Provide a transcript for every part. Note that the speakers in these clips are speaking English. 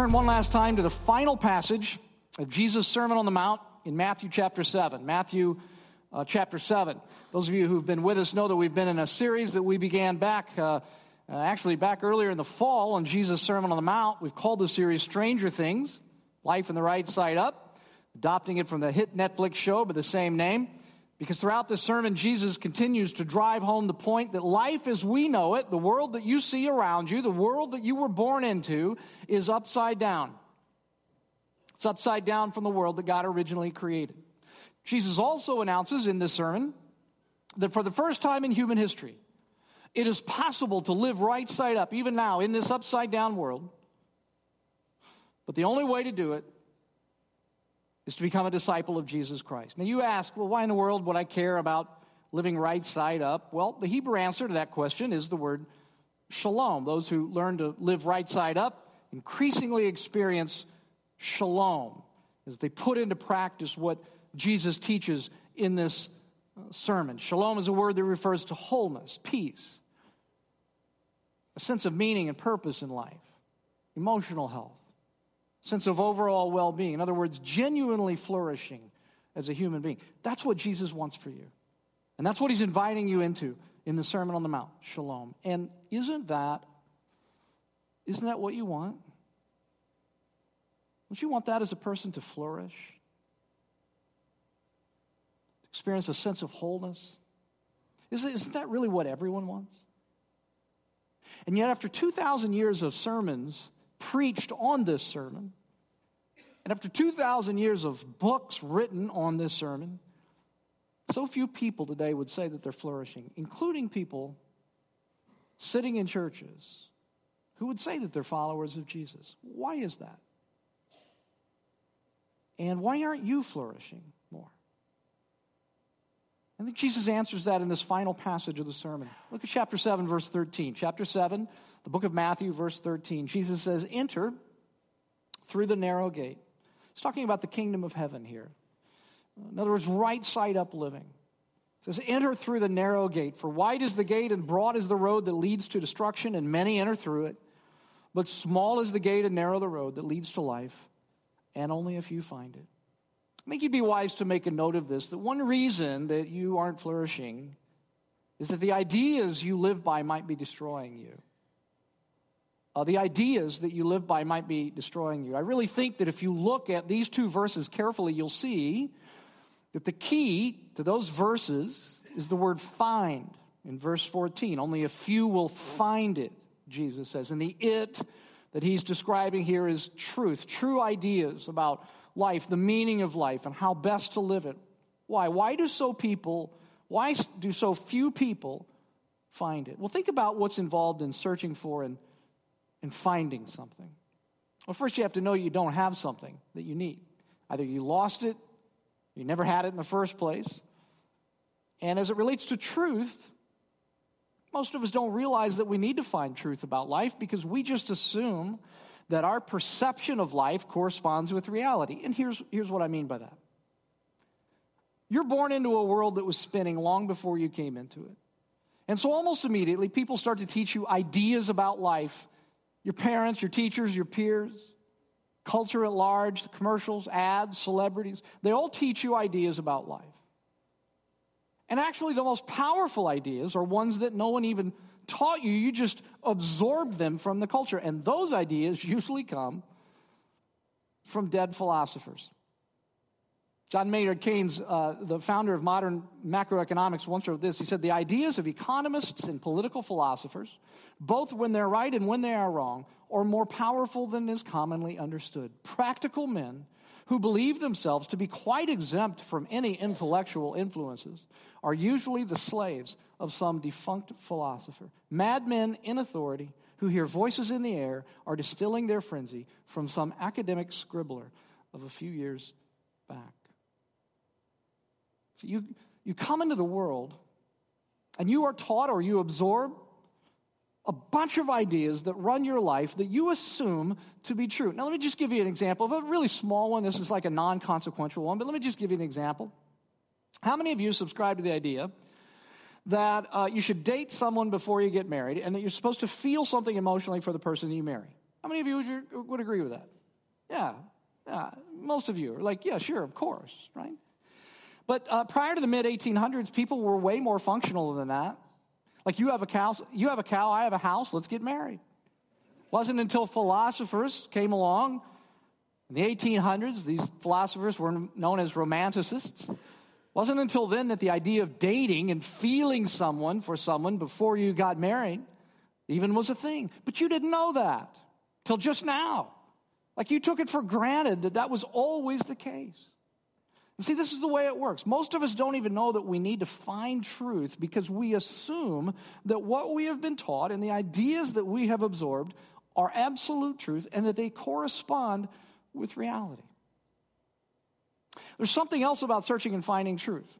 Turn one last time to the final passage of Jesus' Sermon on the Mount in Matthew chapter 7. Matthew uh, chapter 7. Those of you who've been with us know that we've been in a series that we began back, uh, uh, actually, back earlier in the fall on Jesus' Sermon on the Mount. We've called the series Stranger Things Life in the Right Side Up, adopting it from the hit Netflix show by the same name. Because throughout this sermon, Jesus continues to drive home the point that life as we know it, the world that you see around you, the world that you were born into, is upside down. It's upside down from the world that God originally created. Jesus also announces in this sermon that for the first time in human history, it is possible to live right side up, even now, in this upside down world. But the only way to do it is to become a disciple of Jesus Christ. Now, you ask, well, why in the world would I care about living right side up? Well, the Hebrew answer to that question is the word shalom. Those who learn to live right side up increasingly experience shalom as they put into practice what Jesus teaches in this uh, sermon. Shalom is a word that refers to wholeness, peace, a sense of meaning and purpose in life, emotional health sense of overall well being. In other words, genuinely flourishing as a human being. That's what Jesus wants for you. And that's what he's inviting you into in the Sermon on the Mount, Shalom. And isn't that isn't that what you want? Don't you want that as a person to flourish? To experience a sense of wholeness? Isn't that really what everyone wants? And yet, after 2,000 years of sermons preached on this sermon. And after 2,000 years of books written on this sermon, so few people today would say that they're flourishing, including people sitting in churches who would say that they're followers of Jesus. Why is that? And why aren't you flourishing more? I think Jesus answers that in this final passage of the sermon. Look at chapter 7, verse 13. Chapter 7, the book of Matthew, verse 13, Jesus says, Enter through the narrow gate. He's talking about the kingdom of heaven here. In other words, right side up living. It says, Enter through the narrow gate, for wide is the gate and broad is the road that leads to destruction, and many enter through it. But small is the gate and narrow the road that leads to life, and only a few find it. I think you'd be wise to make a note of this that one reason that you aren't flourishing is that the ideas you live by might be destroying you uh, the ideas that you live by might be destroying you. I really think that if you look at these two verses carefully, you'll see that the key to those verses is the word find in verse 14. Only a few will find it, Jesus says. And the it that he's describing here is truth, true ideas about life, the meaning of life, and how best to live it. Why? Why do so people, why do so few people find it? Well, think about what's involved in searching for and in finding something? Well, first you have to know you don't have something that you need. Either you lost it, you never had it in the first place. And as it relates to truth, most of us don't realize that we need to find truth about life because we just assume that our perception of life corresponds with reality. And here's, here's what I mean by that you're born into a world that was spinning long before you came into it. And so, almost immediately, people start to teach you ideas about life your parents, your teachers, your peers, culture at large, commercials, ads, celebrities, they all teach you ideas about life. And actually, the most powerful ideas are ones that no one even taught you. You just absorbed them from the culture. And those ideas usually come from dead philosophers. John Maynard Keynes, uh, the founder of modern macroeconomics, once wrote this. He said, The ideas of economists and political philosophers, both when they're right and when they are wrong, are more powerful than is commonly understood. Practical men who believe themselves to be quite exempt from any intellectual influences are usually the slaves of some defunct philosopher. Madmen in authority who hear voices in the air are distilling their frenzy from some academic scribbler of a few years. So you, you come into the world and you are taught or you absorb a bunch of ideas that run your life that you assume to be true. Now, let me just give you an example of a really small one. This is like a non consequential one, but let me just give you an example. How many of you subscribe to the idea that uh, you should date someone before you get married and that you're supposed to feel something emotionally for the person you marry? How many of you would, would agree with that? Yeah, yeah. Most of you are like, yeah, sure, of course, right? But uh, prior to the mid 1800s, people were way more functional than that. Like you have a cow, you have a cow, I have a house, let's get married. Wasn't until philosophers came along in the 1800s, these philosophers were known as romanticists. Wasn't until then that the idea of dating and feeling someone for someone before you got married even was a thing. But you didn't know that till just now. Like you took it for granted that that was always the case. See, this is the way it works. Most of us don't even know that we need to find truth because we assume that what we have been taught and the ideas that we have absorbed are absolute truth and that they correspond with reality. There's something else about searching and finding truth.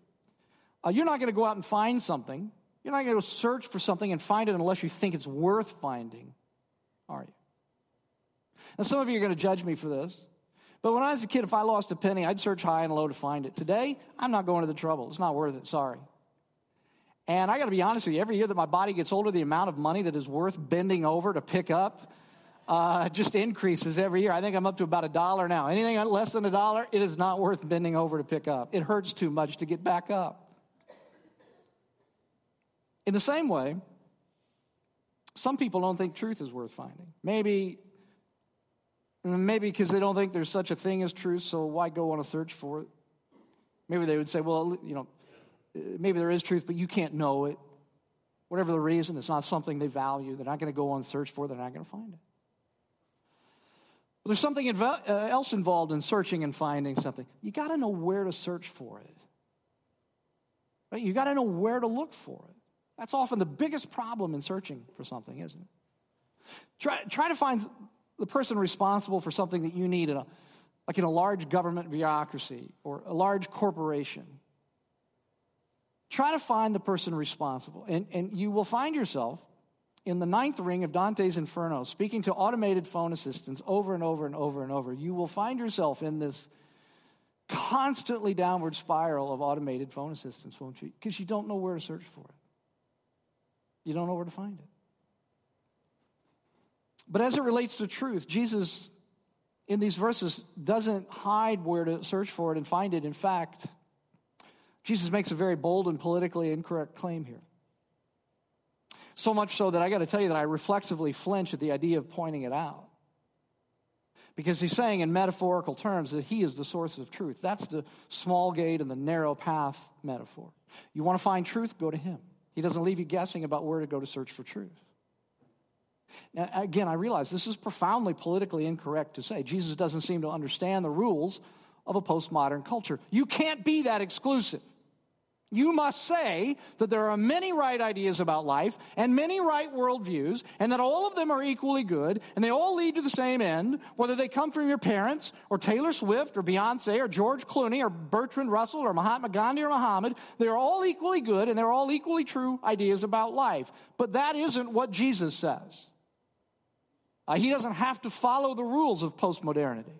Uh, you're not going to go out and find something. You're not going to search for something and find it unless you think it's worth finding, are you? And some of you are going to judge me for this. But when I was a kid, if I lost a penny, I'd search high and low to find it. Today, I'm not going to the trouble. It's not worth it. Sorry. And I got to be honest with you, every year that my body gets older, the amount of money that is worth bending over to pick up uh, just increases every year. I think I'm up to about a dollar now. Anything less than a dollar, it is not worth bending over to pick up. It hurts too much to get back up. In the same way, some people don't think truth is worth finding. Maybe Maybe because they don't think there's such a thing as truth, so why go on a search for it? Maybe they would say, well, you know, maybe there is truth, but you can't know it. Whatever the reason, it's not something they value. They're not going to go on search for it, they're not going to find it. But there's something uh, else involved in searching and finding something. You got to know where to search for it. Right? You got to know where to look for it. That's often the biggest problem in searching for something, isn't it? Try, try to find the person responsible for something that you need in a, like in a large government bureaucracy or a large corporation. Try to find the person responsible, and, and you will find yourself in the ninth ring of Dante's Inferno, speaking to automated phone assistants over and over and over and over. You will find yourself in this constantly downward spiral of automated phone assistants, won't you? Because you don't know where to search for it, you don't know where to find it. But as it relates to truth, Jesus in these verses doesn't hide where to search for it and find it. In fact, Jesus makes a very bold and politically incorrect claim here. So much so that I got to tell you that I reflexively flinch at the idea of pointing it out. Because he's saying in metaphorical terms that he is the source of truth. That's the small gate and the narrow path metaphor. You want to find truth, go to him. He doesn't leave you guessing about where to go to search for truth. Now, again, I realize this is profoundly politically incorrect to say. Jesus doesn't seem to understand the rules of a postmodern culture. You can't be that exclusive. You must say that there are many right ideas about life and many right worldviews, and that all of them are equally good, and they all lead to the same end, whether they come from your parents, or Taylor Swift, or Beyonce, or George Clooney, or Bertrand Russell, or Mahatma Gandhi, or Muhammad. They're all equally good, and they're all equally true ideas about life. But that isn't what Jesus says. Uh, he doesn't have to follow the rules of postmodernity.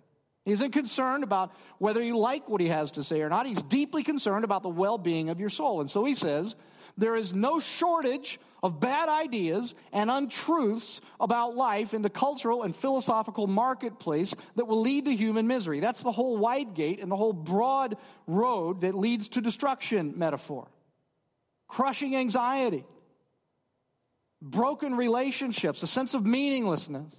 He isn't concerned about whether you like what he has to say or not. He's deeply concerned about the well being of your soul. And so he says, there is no shortage of bad ideas and untruths about life in the cultural and philosophical marketplace that will lead to human misery. That's the whole wide gate and the whole broad road that leads to destruction metaphor. Crushing anxiety, broken relationships, a sense of meaninglessness,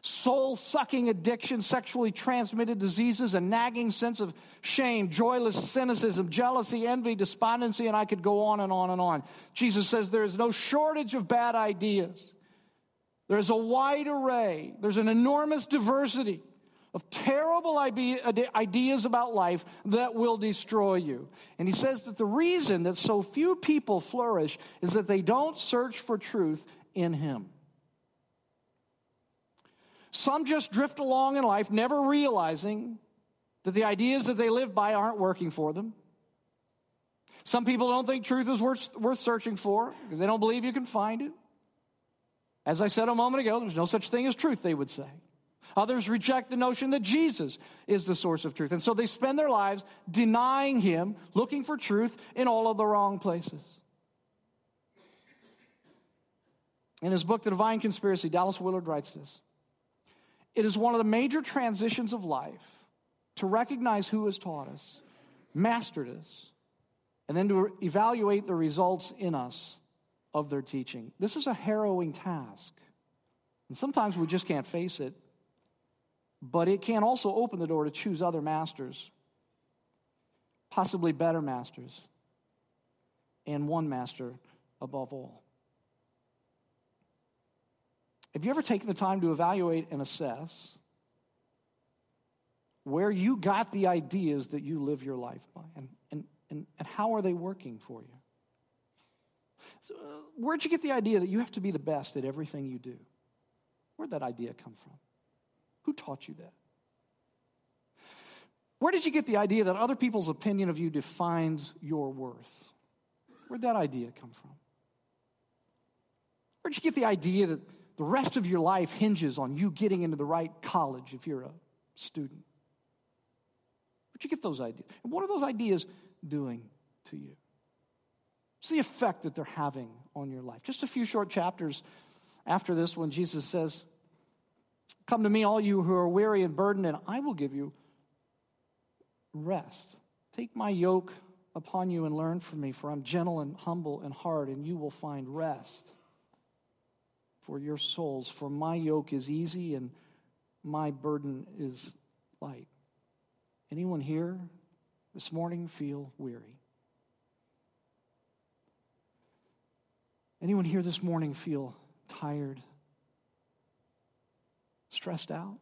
soul sucking addiction, sexually transmitted diseases, a nagging sense of shame, joyless cynicism, jealousy, envy, despondency, and I could go on and on and on. Jesus says there is no shortage of bad ideas. There's a wide array, there's an enormous diversity of terrible ideas about life that will destroy you. And he says that the reason that so few people flourish is that they don't search for truth in him. Some just drift along in life, never realizing that the ideas that they live by aren't working for them. Some people don't think truth is worth, worth searching for because they don't believe you can find it. As I said a moment ago, there's no such thing as truth, they would say. Others reject the notion that Jesus is the source of truth. And so they spend their lives denying him, looking for truth in all of the wrong places. In his book, The Divine Conspiracy, Dallas Willard writes this It is one of the major transitions of life to recognize who has taught us, mastered us, and then to evaluate the results in us of their teaching. This is a harrowing task. And sometimes we just can't face it, but it can also open the door to choose other masters, possibly better masters, and one master above all. Have you ever taken the time to evaluate and assess where you got the ideas that you live your life by? And, and, and, and how are they working for you? So, uh, where'd you get the idea that you have to be the best at everything you do? Where'd that idea come from? Who taught you that? Where did you get the idea that other people's opinion of you defines your worth? Where'd that idea come from? Where'd you get the idea that the rest of your life hinges on you getting into the right college if you're a student? Where'd you get those ideas? And what are those ideas doing to you? What's the effect that they're having on your life? Just a few short chapters after this, when Jesus says, Come to me, all you who are weary and burdened, and I will give you rest. Take my yoke upon you and learn from me, for I'm gentle and humble and hard, and you will find rest for your souls. For my yoke is easy and my burden is light. Anyone here this morning feel weary? Anyone here this morning feel tired, stressed out?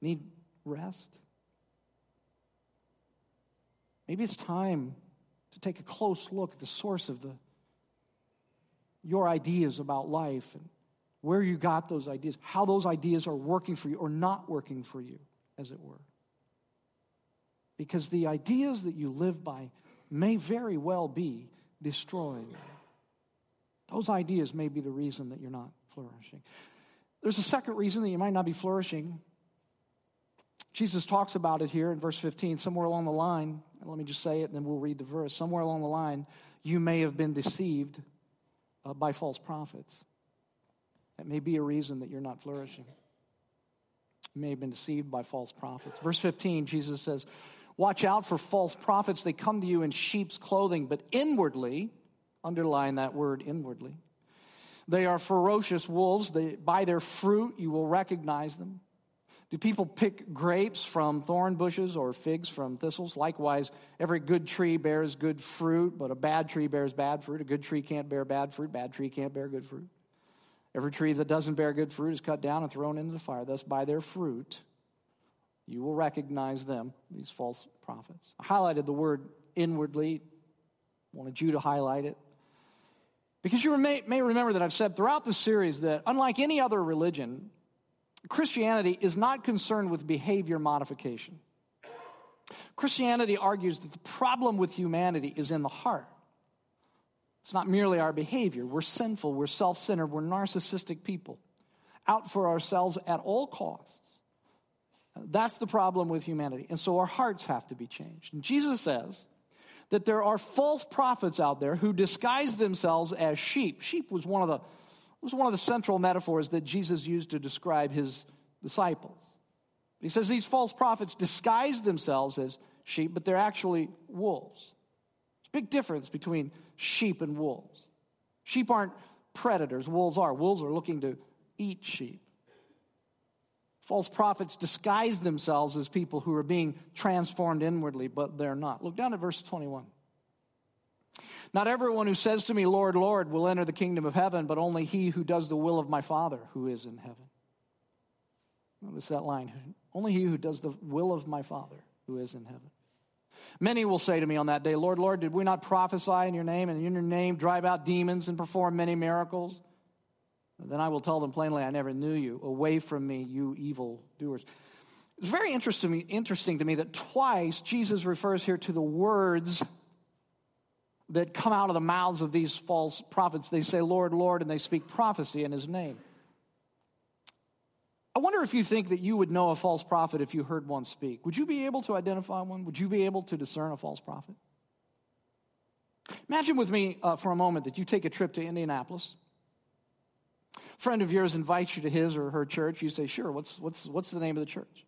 Need rest? Maybe it's time to take a close look at the source of the your ideas about life and where you got those ideas, how those ideas are working for you or not working for you, as it were. Because the ideas that you live by may very well be destroying. Those ideas may be the reason that you're not flourishing. There's a second reason that you might not be flourishing. Jesus talks about it here in verse 15, somewhere along the line. Let me just say it, and then we'll read the verse. Somewhere along the line, you may have been deceived uh, by false prophets. That may be a reason that you're not flourishing. You may have been deceived by false prophets. Verse 15, Jesus says, Watch out for false prophets. They come to you in sheep's clothing, but inwardly, underline that word inwardly, they are ferocious wolves. They, by their fruit, you will recognize them. Do people pick grapes from thorn bushes or figs from thistles? Likewise, every good tree bears good fruit, but a bad tree bears bad fruit. A good tree can't bear bad fruit, bad tree can't bear good fruit. Every tree that doesn't bear good fruit is cut down and thrown into the fire. Thus, by their fruit, you will recognize them, these false prophets. I highlighted the word inwardly, wanted you to highlight it. Because you may, may remember that I've said throughout the series that, unlike any other religion, Christianity is not concerned with behavior modification. Christianity argues that the problem with humanity is in the heart. It's not merely our behavior. We're sinful, we're self centered, we're narcissistic people, out for ourselves at all costs. That's the problem with humanity. And so our hearts have to be changed. And Jesus says that there are false prophets out there who disguise themselves as sheep. Sheep was one of the was one of the central metaphors that Jesus used to describe his disciples. He says these false prophets disguise themselves as sheep, but they're actually wolves. There's a big difference between sheep and wolves. Sheep aren't predators, wolves are. Wolves are looking to eat sheep. False prophets disguise themselves as people who are being transformed inwardly, but they're not. Look down at verse 21. Not everyone who says to me, Lord, Lord, will enter the kingdom of heaven, but only he who does the will of my Father who is in heaven. Notice that line. Only he who does the will of my Father who is in heaven. Many will say to me on that day, Lord, Lord, did we not prophesy in your name and in your name drive out demons and perform many miracles? Then I will tell them plainly, I never knew you. Away from me, you evil doers. It's very interesting, interesting to me that twice Jesus refers here to the words that come out of the mouths of these false prophets. They say, Lord, Lord, and they speak prophecy in his name. I wonder if you think that you would know a false prophet if you heard one speak. Would you be able to identify one? Would you be able to discern a false prophet? Imagine with me uh, for a moment that you take a trip to Indianapolis Friend of yours invites you to his or her church. You say, Sure, what's, what's, what's the name of the church?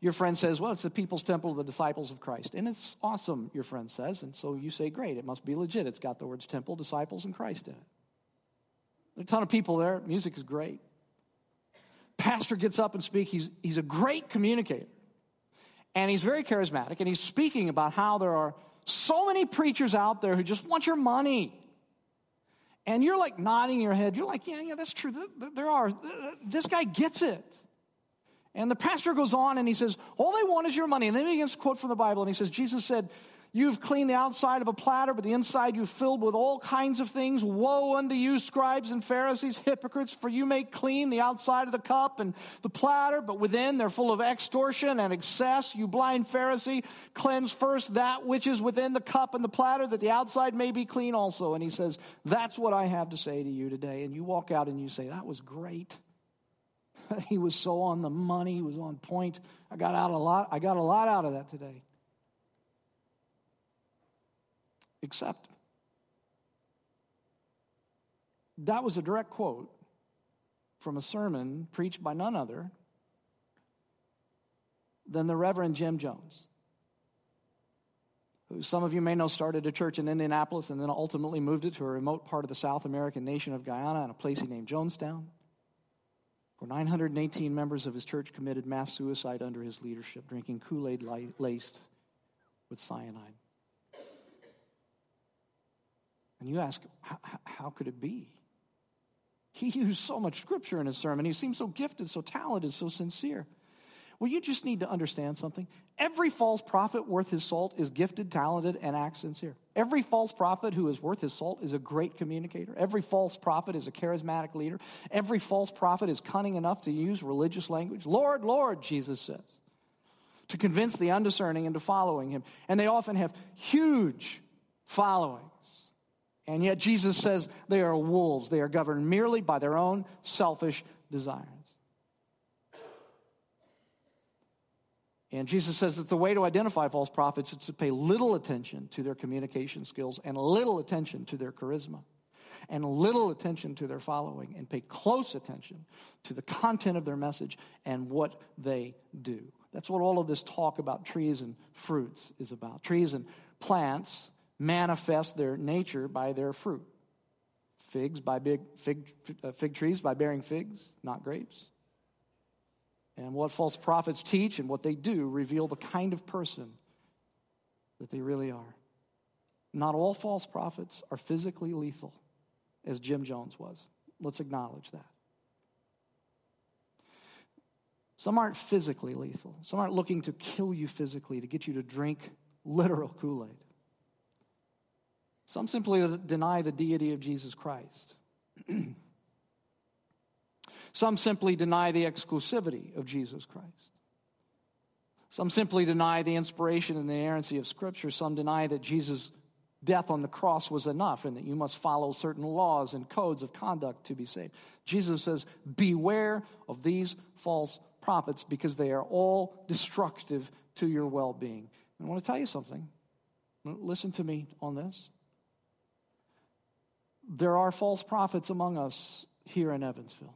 Your friend says, Well, it's the People's Temple of the Disciples of Christ. And it's awesome, your friend says. And so you say, Great, it must be legit. It's got the words temple, disciples, and Christ in it. There are a ton of people there. Music is great. Pastor gets up and speaks. He's, he's a great communicator. And he's very charismatic. And he's speaking about how there are so many preachers out there who just want your money. And you're like nodding your head. You're like, yeah, yeah, that's true. There are. This guy gets it. And the pastor goes on and he says, All they want is your money. And then he begins to quote from the Bible and he says, Jesus said, You've cleaned the outside of a platter, but the inside you've filled with all kinds of things. Woe unto you, scribes and Pharisees, hypocrites, for you make clean the outside of the cup and the platter, but within they're full of extortion and excess. You blind Pharisee, cleanse first that which is within the cup and the platter, that the outside may be clean also. And he says, That's what I have to say to you today. And you walk out and you say, That was great. he was so on the money, he was on point. I got out a lot, I got a lot out of that today. Except that was a direct quote from a sermon preached by none other than the Reverend Jim Jones, who some of you may know started a church in Indianapolis and then ultimately moved it to a remote part of the South American nation of Guyana in a place he named Jonestown, where 918 members of his church committed mass suicide under his leadership, drinking Kool Aid laced with cyanide. And you ask, how, could it be? He used so much scripture in his sermon. He seemed so gifted, so talented, so sincere. Well, you just need to understand something. Every false prophet worth his salt is gifted, talented, and acts sincere. Every false prophet who is worth his salt is a great communicator. Every false prophet is a charismatic leader. Every false prophet is cunning enough to use religious language. Lord, Lord, Jesus says, to convince the undiscerning into following him. And they often have huge followings. And yet Jesus says they are wolves. They are governed merely by their own selfish desires. And Jesus says that the way to identify false prophets is to pay little attention to their communication skills and little attention to their charisma and little attention to their following and pay close attention to the content of their message and what they do. That's what all of this talk about trees and fruits is about. Trees and plants manifest their nature by their fruit. Figs by big fig, uh, fig trees by bearing figs, not grapes. And what false prophets teach and what they do reveal the kind of person that they really are. Not all false prophets are physically lethal, as Jim Jones was. Let's acknowledge that. Some aren't physically lethal. Some aren't looking to kill you physically, to get you to drink literal Kool Aid. Some simply deny the deity of Jesus Christ. Some simply deny the exclusivity of Jesus Christ. Some simply deny the inspiration and the inerrancy of Scripture. Some deny that Jesus' death on the cross was enough and that you must follow certain laws and codes of conduct to be saved. Jesus says, Beware of these false prophets because they are all destructive to your well being. I want to tell you something. Listen to me on this. There are false prophets among us here in Evansville.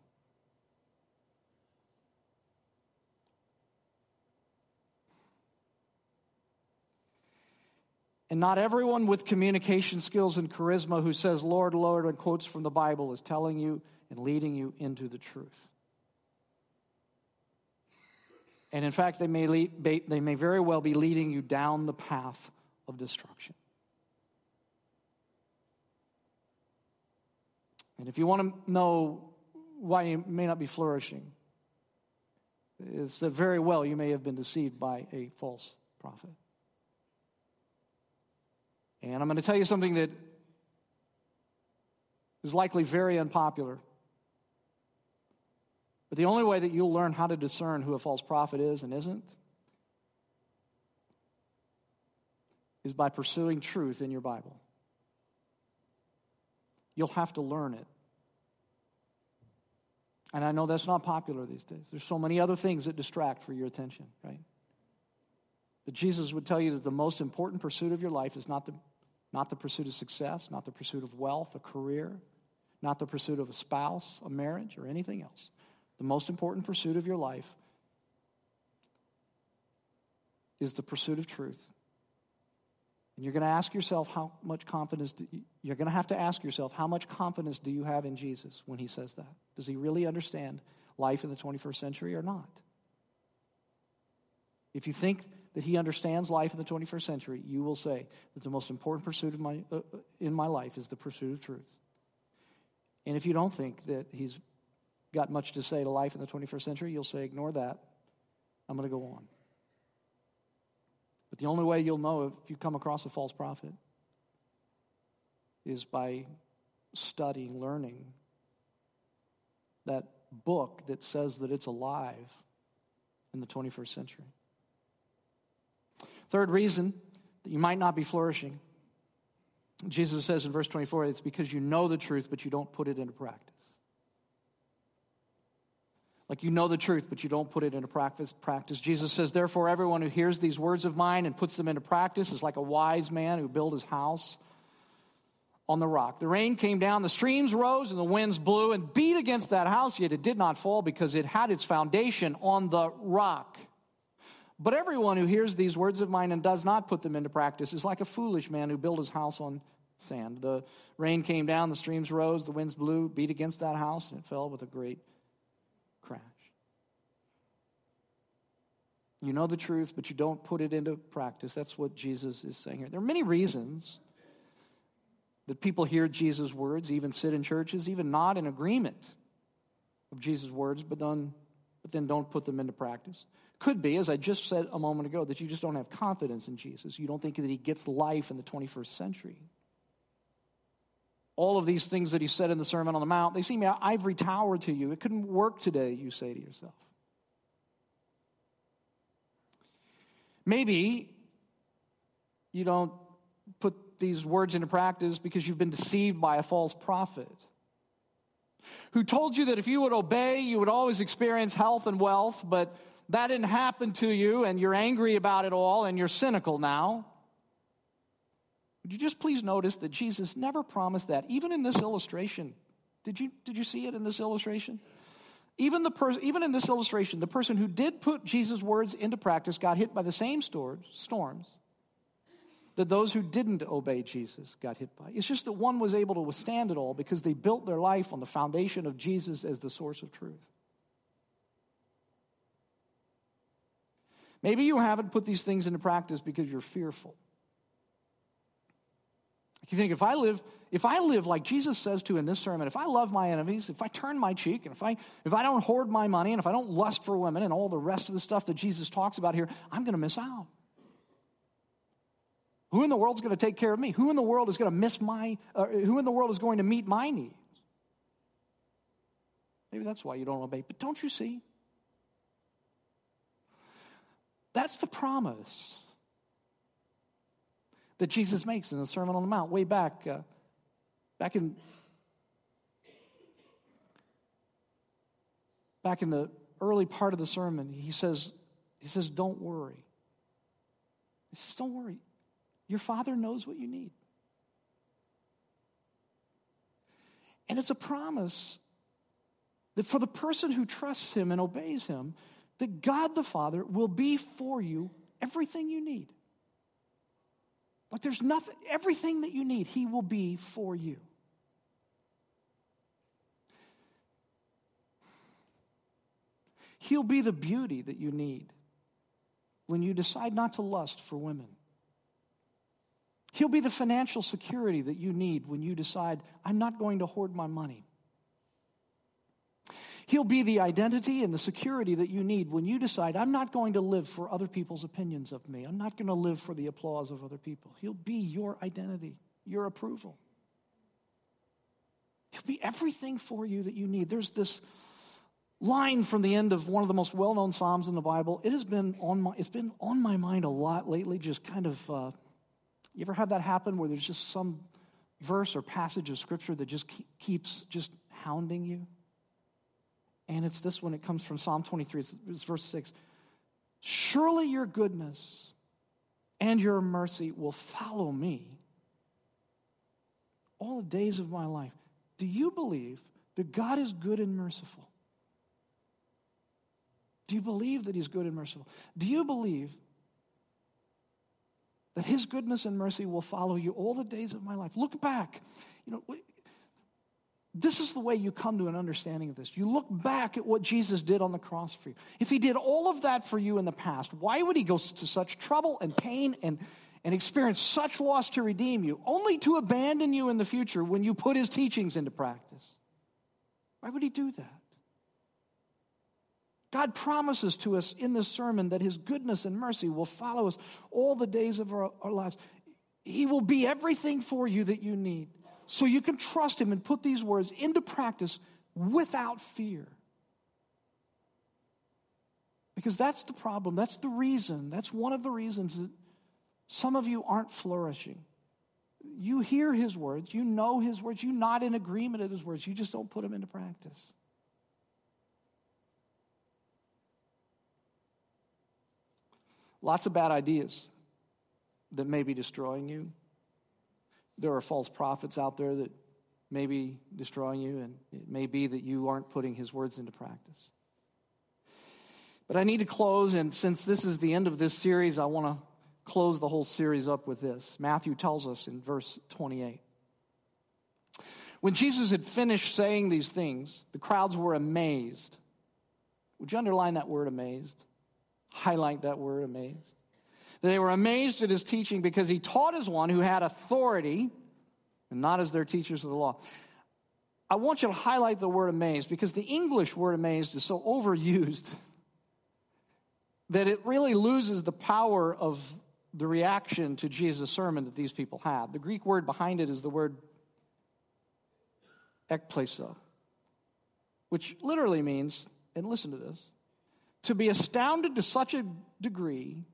And not everyone with communication skills and charisma who says, Lord, Lord, and quotes from the Bible is telling you and leading you into the truth. And in fact, they may, lead, they may very well be leading you down the path of destruction. And if you want to know why you may not be flourishing, it's that very well you may have been deceived by a false prophet. And I'm going to tell you something that is likely very unpopular. But the only way that you'll learn how to discern who a false prophet is and isn't is by pursuing truth in your Bible. You'll have to learn it. And I know that's not popular these days. There's so many other things that distract for your attention, right? But Jesus would tell you that the most important pursuit of your life is not the, not the pursuit of success, not the pursuit of wealth, a career, not the pursuit of a spouse, a marriage, or anything else. The most important pursuit of your life is the pursuit of truth. And you're going to ask yourself how much confidence you, you're going to have to ask yourself how much confidence do you have in Jesus when he says that? Does he really understand life in the 21st century or not? If you think that he understands life in the 21st century, you will say that the most important pursuit of my, uh, uh, in my life is the pursuit of truth. And if you don't think that he's got much to say to life in the 21st century, you'll say, ignore that. I'm going to go on. But the only way you'll know if you come across a false prophet is by studying, learning that book that says that it's alive in the 21st century. Third reason that you might not be flourishing Jesus says in verse 24, it's because you know the truth, but you don't put it into practice. Like you know the truth, but you don't put it into practice. practice. Jesus says, Therefore, everyone who hears these words of mine and puts them into practice is like a wise man who built his house on the rock. The rain came down, the streams rose, and the winds blew and beat against that house, yet it did not fall because it had its foundation on the rock. But everyone who hears these words of mine and does not put them into practice is like a foolish man who built his house on sand. The rain came down, the streams rose, the winds blew, beat against that house, and it fell with a great crash. You know the truth, but you don't put it into practice. That's what Jesus is saying here. There are many reasons that people hear Jesus' words, even sit in churches, even not in agreement of Jesus' words, but then, but then don't put them into practice. Could be, as I just said a moment ago, that you just don't have confidence in Jesus. You don't think that he gets life in the 21st century. All of these things that he said in the Sermon on the Mount, they seem an ivory tower to you. It couldn't work today, you say to yourself. Maybe you don't put these words into practice because you've been deceived by a false prophet who told you that if you would obey, you would always experience health and wealth, but that didn't happen to you and you're angry about it all and you're cynical now. Would you just please notice that Jesus never promised that, even in this illustration? Did you, did you see it in this illustration? Even, the per- even in this illustration, the person who did put Jesus' words into practice got hit by the same storms, storms that those who didn't obey Jesus got hit by. It's just that one was able to withstand it all because they built their life on the foundation of Jesus as the source of truth. Maybe you haven't put these things into practice because you're fearful. You think if I live, if I live like Jesus says to in this sermon, if I love my enemies, if I turn my cheek, and if I if I don't hoard my money, and if I don't lust for women, and all the rest of the stuff that Jesus talks about here, I'm going to miss out. Who in the world is going to take care of me? Who in the world is going to miss my? Uh, who in the world is going to meet my needs? Maybe that's why you don't obey. But don't you see? That's the promise that Jesus makes in the Sermon on the Mount way back, uh, back in back in the early part of the sermon. He says, he says, "Don't worry." He says, "Don't worry. Your Father knows what you need." And it's a promise that for the person who trusts Him and obeys Him, that God the Father will be for you everything you need. Like there's nothing, everything that you need, He will be for you. He'll be the beauty that you need when you decide not to lust for women. He'll be the financial security that you need when you decide, I'm not going to hoard my money. He'll be the identity and the security that you need when you decide, I'm not going to live for other people's opinions of me. I'm not going to live for the applause of other people. He'll be your identity, your approval. He'll be everything for you that you need. There's this line from the end of one of the most well-known psalms in the Bible. It has been on my it's been on my mind a lot lately. Just kind of, uh, you ever had that happen where there's just some verse or passage of scripture that just keeps just hounding you? And it's this one, it comes from Psalm 23, it's, it's verse 6. Surely your goodness and your mercy will follow me all the days of my life. Do you believe that God is good and merciful? Do you believe that He's good and merciful? Do you believe that His goodness and mercy will follow you all the days of my life? Look back. You know, this is the way you come to an understanding of this. You look back at what Jesus did on the cross for you. If he did all of that for you in the past, why would he go to such trouble and pain and, and experience such loss to redeem you, only to abandon you in the future when you put his teachings into practice? Why would he do that? God promises to us in this sermon that his goodness and mercy will follow us all the days of our, our lives. He will be everything for you that you need. So you can trust Him and put these words into practice without fear. Because that's the problem. That's the reason. That's one of the reasons that some of you aren't flourishing. You hear His words, you know His words, you're not in agreement with His words, you just don't put them into practice. Lots of bad ideas that may be destroying you there are false prophets out there that may be destroying you, and it may be that you aren't putting his words into practice. But I need to close, and since this is the end of this series, I want to close the whole series up with this. Matthew tells us in verse 28. When Jesus had finished saying these things, the crowds were amazed. Would you underline that word amazed? Highlight that word amazed. They were amazed at his teaching because he taught as one who had authority and not as their teachers of the law. I want you to highlight the word amazed because the English word amazed is so overused that it really loses the power of the reaction to Jesus' sermon that these people had. The Greek word behind it is the word ekpleso, which literally means, and listen to this, to be astounded to such a degree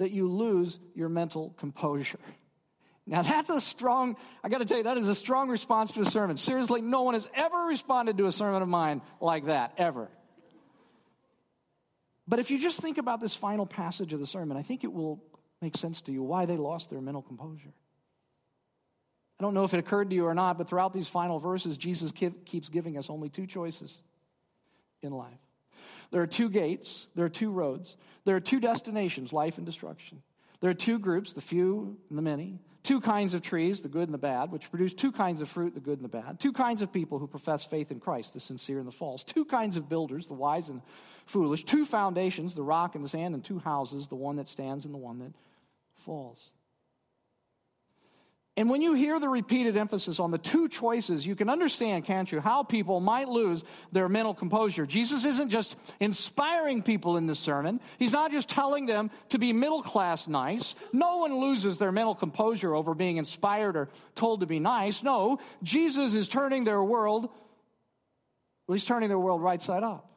that you lose your mental composure. Now, that's a strong, I got to tell you, that is a strong response to a sermon. Seriously, no one has ever responded to a sermon of mine like that, ever. But if you just think about this final passage of the sermon, I think it will make sense to you why they lost their mental composure. I don't know if it occurred to you or not, but throughout these final verses, Jesus keeps giving us only two choices in life. There are two gates, there are two roads, there are two destinations life and destruction. There are two groups, the few and the many, two kinds of trees, the good and the bad, which produce two kinds of fruit, the good and the bad, two kinds of people who profess faith in Christ, the sincere and the false, two kinds of builders, the wise and foolish, two foundations, the rock and the sand, and two houses, the one that stands and the one that falls. And when you hear the repeated emphasis on the two choices, you can understand, can't you, how people might lose their mental composure. Jesus isn't just inspiring people in this sermon. He's not just telling them to be middle class nice. No one loses their mental composure over being inspired or told to be nice. No, Jesus is turning their world, well, he's turning their world right side up.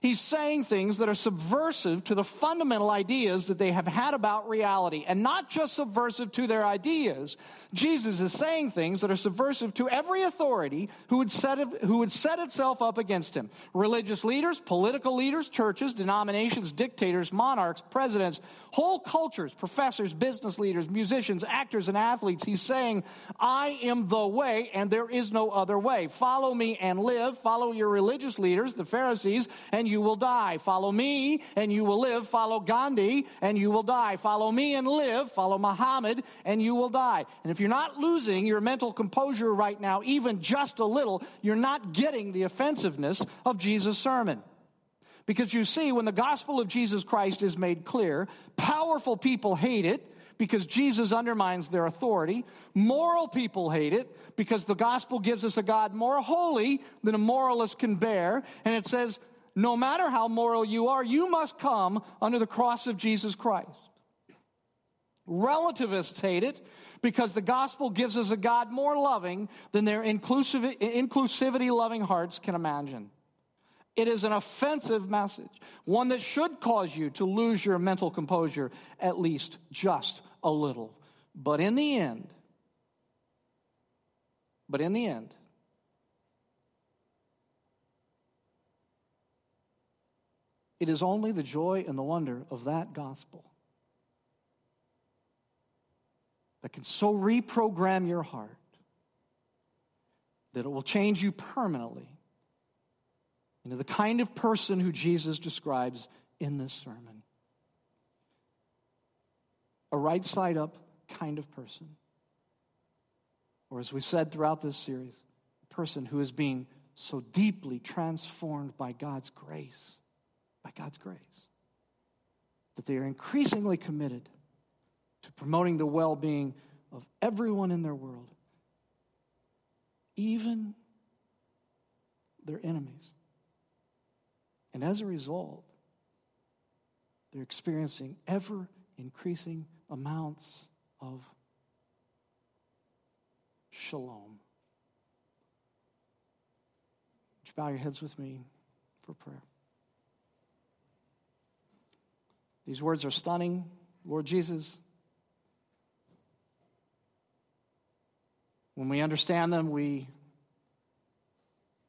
He's saying things that are subversive to the fundamental ideas that they have had about reality, and not just subversive to their ideas. Jesus is saying things that are subversive to every authority who would set, who would set itself up against him. Religious leaders, political leaders, churches, denominations, dictators, monarchs, presidents, whole cultures, professors, business leaders, musicians, actors, and athletes. He's saying, I am the way, and there is no other way. Follow me and live. Follow your religious leaders, the Pharisees, and you will die. Follow me and you will live. Follow Gandhi and you will die. Follow me and live. Follow Muhammad and you will die. And if you're not losing your mental composure right now, even just a little, you're not getting the offensiveness of Jesus' sermon. Because you see, when the gospel of Jesus Christ is made clear, powerful people hate it because Jesus undermines their authority. Moral people hate it because the gospel gives us a God more holy than a moralist can bear. And it says no matter how moral you are, you must come under the cross of Jesus Christ. Relativists hate it because the gospel gives us a God more loving than their inclusivity loving hearts can imagine. It is an offensive message, one that should cause you to lose your mental composure at least just a little. But in the end, but in the end, It is only the joy and the wonder of that gospel that can so reprogram your heart that it will change you permanently into the kind of person who Jesus describes in this sermon. A right side up kind of person. Or, as we said throughout this series, a person who is being so deeply transformed by God's grace, by God's grace, that they are increasingly committed to promoting the well being of everyone in their world, even their enemies. And as a result, they're experiencing ever increasing amounts of shalom. Would you bow your heads with me for prayer? These words are stunning. Lord Jesus, when we understand them, we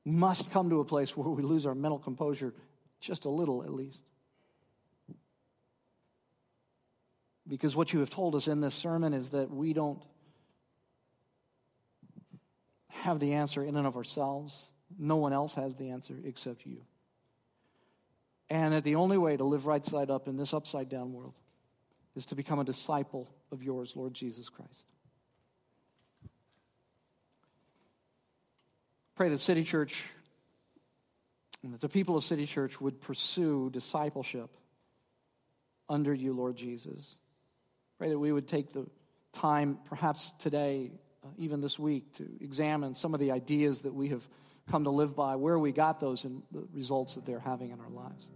must come to a place where we lose our mental composure just a little at least. Because what you have told us in this sermon is that we don't have the answer in and of ourselves. No one else has the answer except you. And that the only way to live right side up in this upside down world is to become a disciple of yours, Lord Jesus Christ. Pray that City Church and that the people of City Church would pursue discipleship under you, Lord Jesus. Pray that we would take the time, perhaps today, uh, even this week, to examine some of the ideas that we have come to live by, where we got those, and the results that they're having in our lives.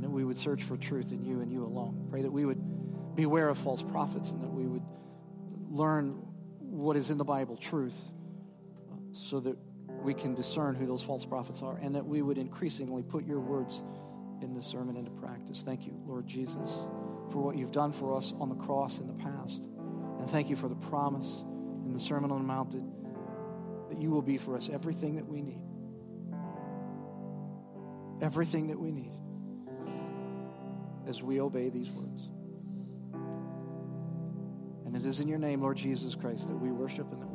And that we would search for truth in you and you alone. Pray that we would beware of false prophets and that we would learn what is in the Bible, truth, uh, so that we can discern who those false prophets are and that we would increasingly put your words in this sermon into practice. Thank you, Lord Jesus, for what you've done for us on the cross in the past. And thank you for the promise in the Sermon on the Mount that, that you will be for us everything that we need. Everything that we need as we obey these words. And it is in your name, Lord Jesus Christ, that we worship and that.